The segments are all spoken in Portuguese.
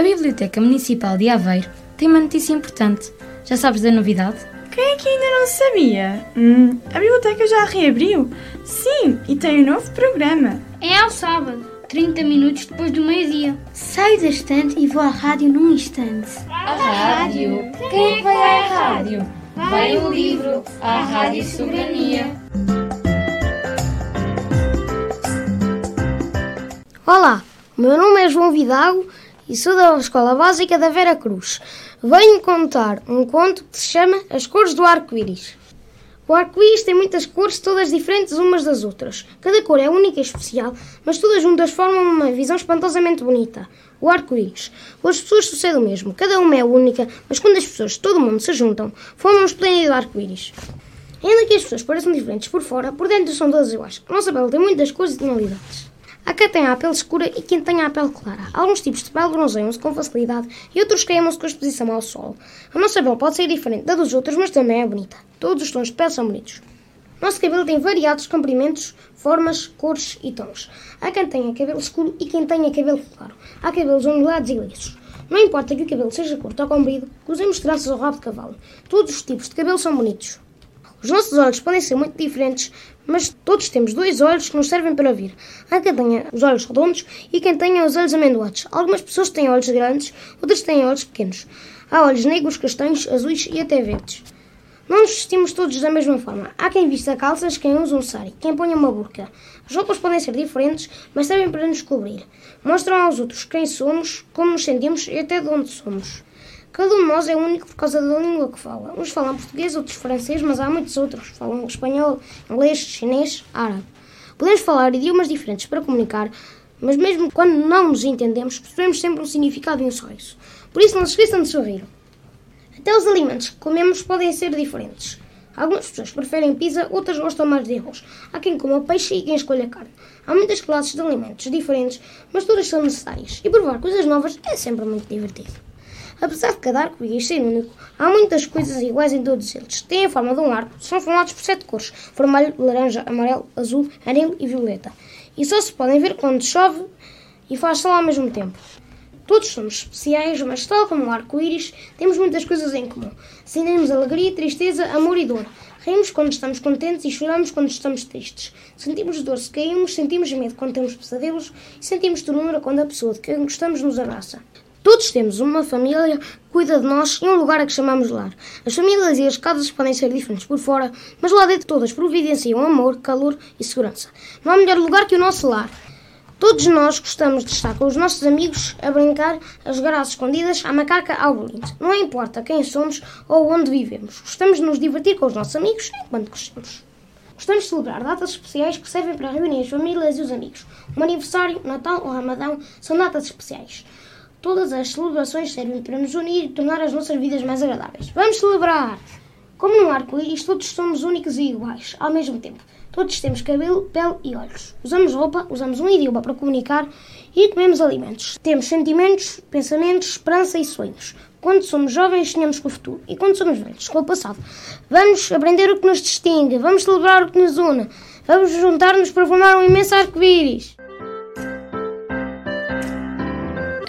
A Biblioteca Municipal de Aveiro tem uma notícia importante. Já sabes da novidade? Quem é que ainda não sabia? Hum, a biblioteca já reabriu? Sim, e tem um novo programa. É ao sábado, 30 minutos depois do meio-dia. Saio da estante e vou à rádio num instante. A rádio? Quem é que vai à rádio? Vai o livro, a Rádio Soberania. Olá, o meu nome é João Vidago e sou da Escola Básica da Vera Cruz. Venho contar um conto que se chama As Cores do Arco-Íris. O arco-íris tem muitas cores, todas diferentes umas das outras. Cada cor é única e especial, mas todas juntas formam uma visão espantosamente bonita. O arco-íris. Com as pessoas sucede o mesmo. Cada uma é única, mas quando as pessoas de todo o mundo se juntam, formam um esplêndido arco-íris. Ainda que as pessoas pareçam diferentes por fora, por dentro são todas iguais. A nossa pele tem muitas cores e tonalidades. Há quem tenha a pele escura e quem tenha a pele clara. Alguns tipos de pele bronzeiam-se com facilidade e outros queimam-se com exposição ao sol. A nossa pele pode ser diferente da dos outros, mas também é bonita. Todos os tons de pele são bonitos. Nosso cabelo tem variados comprimentos, formas, cores e tons. Há quem tenha cabelo escuro e quem tenha cabelo claro. Há cabelos ondulados e lisos. Não importa que o cabelo seja curto ou comprido, usemos tranças ou rabo de cavalo. Todos os tipos de cabelo são bonitos. Os nossos olhos podem ser muito diferentes, mas todos temos dois olhos que nos servem para ver. Há quem tenha os olhos redondos e quem tenha os olhos amendoados. Algumas pessoas têm olhos grandes, outras têm olhos pequenos. Há olhos negros, castanhos, azuis e até verdes. Não nos vestimos todos da mesma forma. Há quem vista calças, quem usa um sari, quem ponha uma burca. As roupas podem ser diferentes, mas servem para nos cobrir. Mostram aos outros quem somos, como nos sentimos e até de onde somos. Cada um de nós é único por causa da língua que fala. Uns falam português, outros francês, mas há muitos outros falam espanhol, inglês, chinês, árabe. Podemos falar idiomas diferentes para comunicar, mas mesmo quando não nos entendemos, percebemos sempre um significado e um sorriso. Por isso, não se esqueçam de sorrir. Até os alimentos que comemos podem ser diferentes. Algumas pessoas preferem pizza, outras gostam mais de arroz. Há quem coma peixe e quem escolha carne. Há muitas classes de alimentos diferentes, mas todas são necessárias. E provar coisas novas é sempre muito divertido. Apesar de cada arco-íris ser único, há muitas coisas iguais em todos eles. Têm a forma de um arco, são formados por sete cores: vermelho, laranja, amarelo, azul, amarelo e violeta. E só se podem ver quando chove e faz sol ao mesmo tempo. Todos somos especiais, mas tal como o arco-íris, temos muitas coisas em comum. Sentimos alegria, tristeza, amor e dor. Rimos quando estamos contentes e choramos quando estamos tristes. Sentimos dor se caímos, sentimos medo quando temos pesadelos e sentimos ternura quando a pessoa de quem gostamos nos abraça. Todos temos uma família que cuida de nós e um lugar a que chamamos lar. As famílias e as casas podem ser diferentes por fora, mas lá dentro todas providenciam amor, calor e segurança. Não há melhor lugar que o nosso lar. Todos nós gostamos de estar com os nossos amigos a brincar, a jogar às escondidas, à macaca, ao bolinte. Não importa quem somos ou onde vivemos. Gostamos de nos divertir com os nossos amigos enquanto crescemos. Gostamos de celebrar datas especiais que servem para reunir as famílias e os amigos. O aniversário, Natal ou Ramadão são datas especiais. Todas as celebrações servem para nos unir e tornar as nossas vidas mais agradáveis. Vamos celebrar! Como no arco-íris, todos somos únicos e iguais, ao mesmo tempo. Todos temos cabelo, pele e olhos. Usamos roupa, usamos um idioma para comunicar e comemos alimentos. Temos sentimentos, pensamentos, esperança e sonhos. Quando somos jovens, sonhamos com o futuro e quando somos velhos, com o passado. Vamos aprender o que nos distingue, vamos celebrar o que nos une, vamos juntar-nos para formar um imenso arco-íris.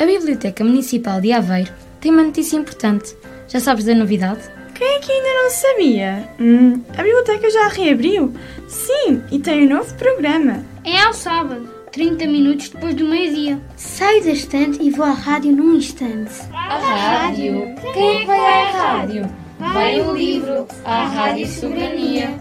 A Biblioteca Municipal de Aveiro tem uma notícia importante. Já sabes da novidade? Quem é que ainda não sabia? Hum, a biblioteca já reabriu? Sim, e tem um novo programa. É ao sábado, 30 minutos depois do meio-dia. Saio da estante e vou à rádio num instante. A rádio? Quem é que vai à rádio? Vai o livro, a Rádio Soberania.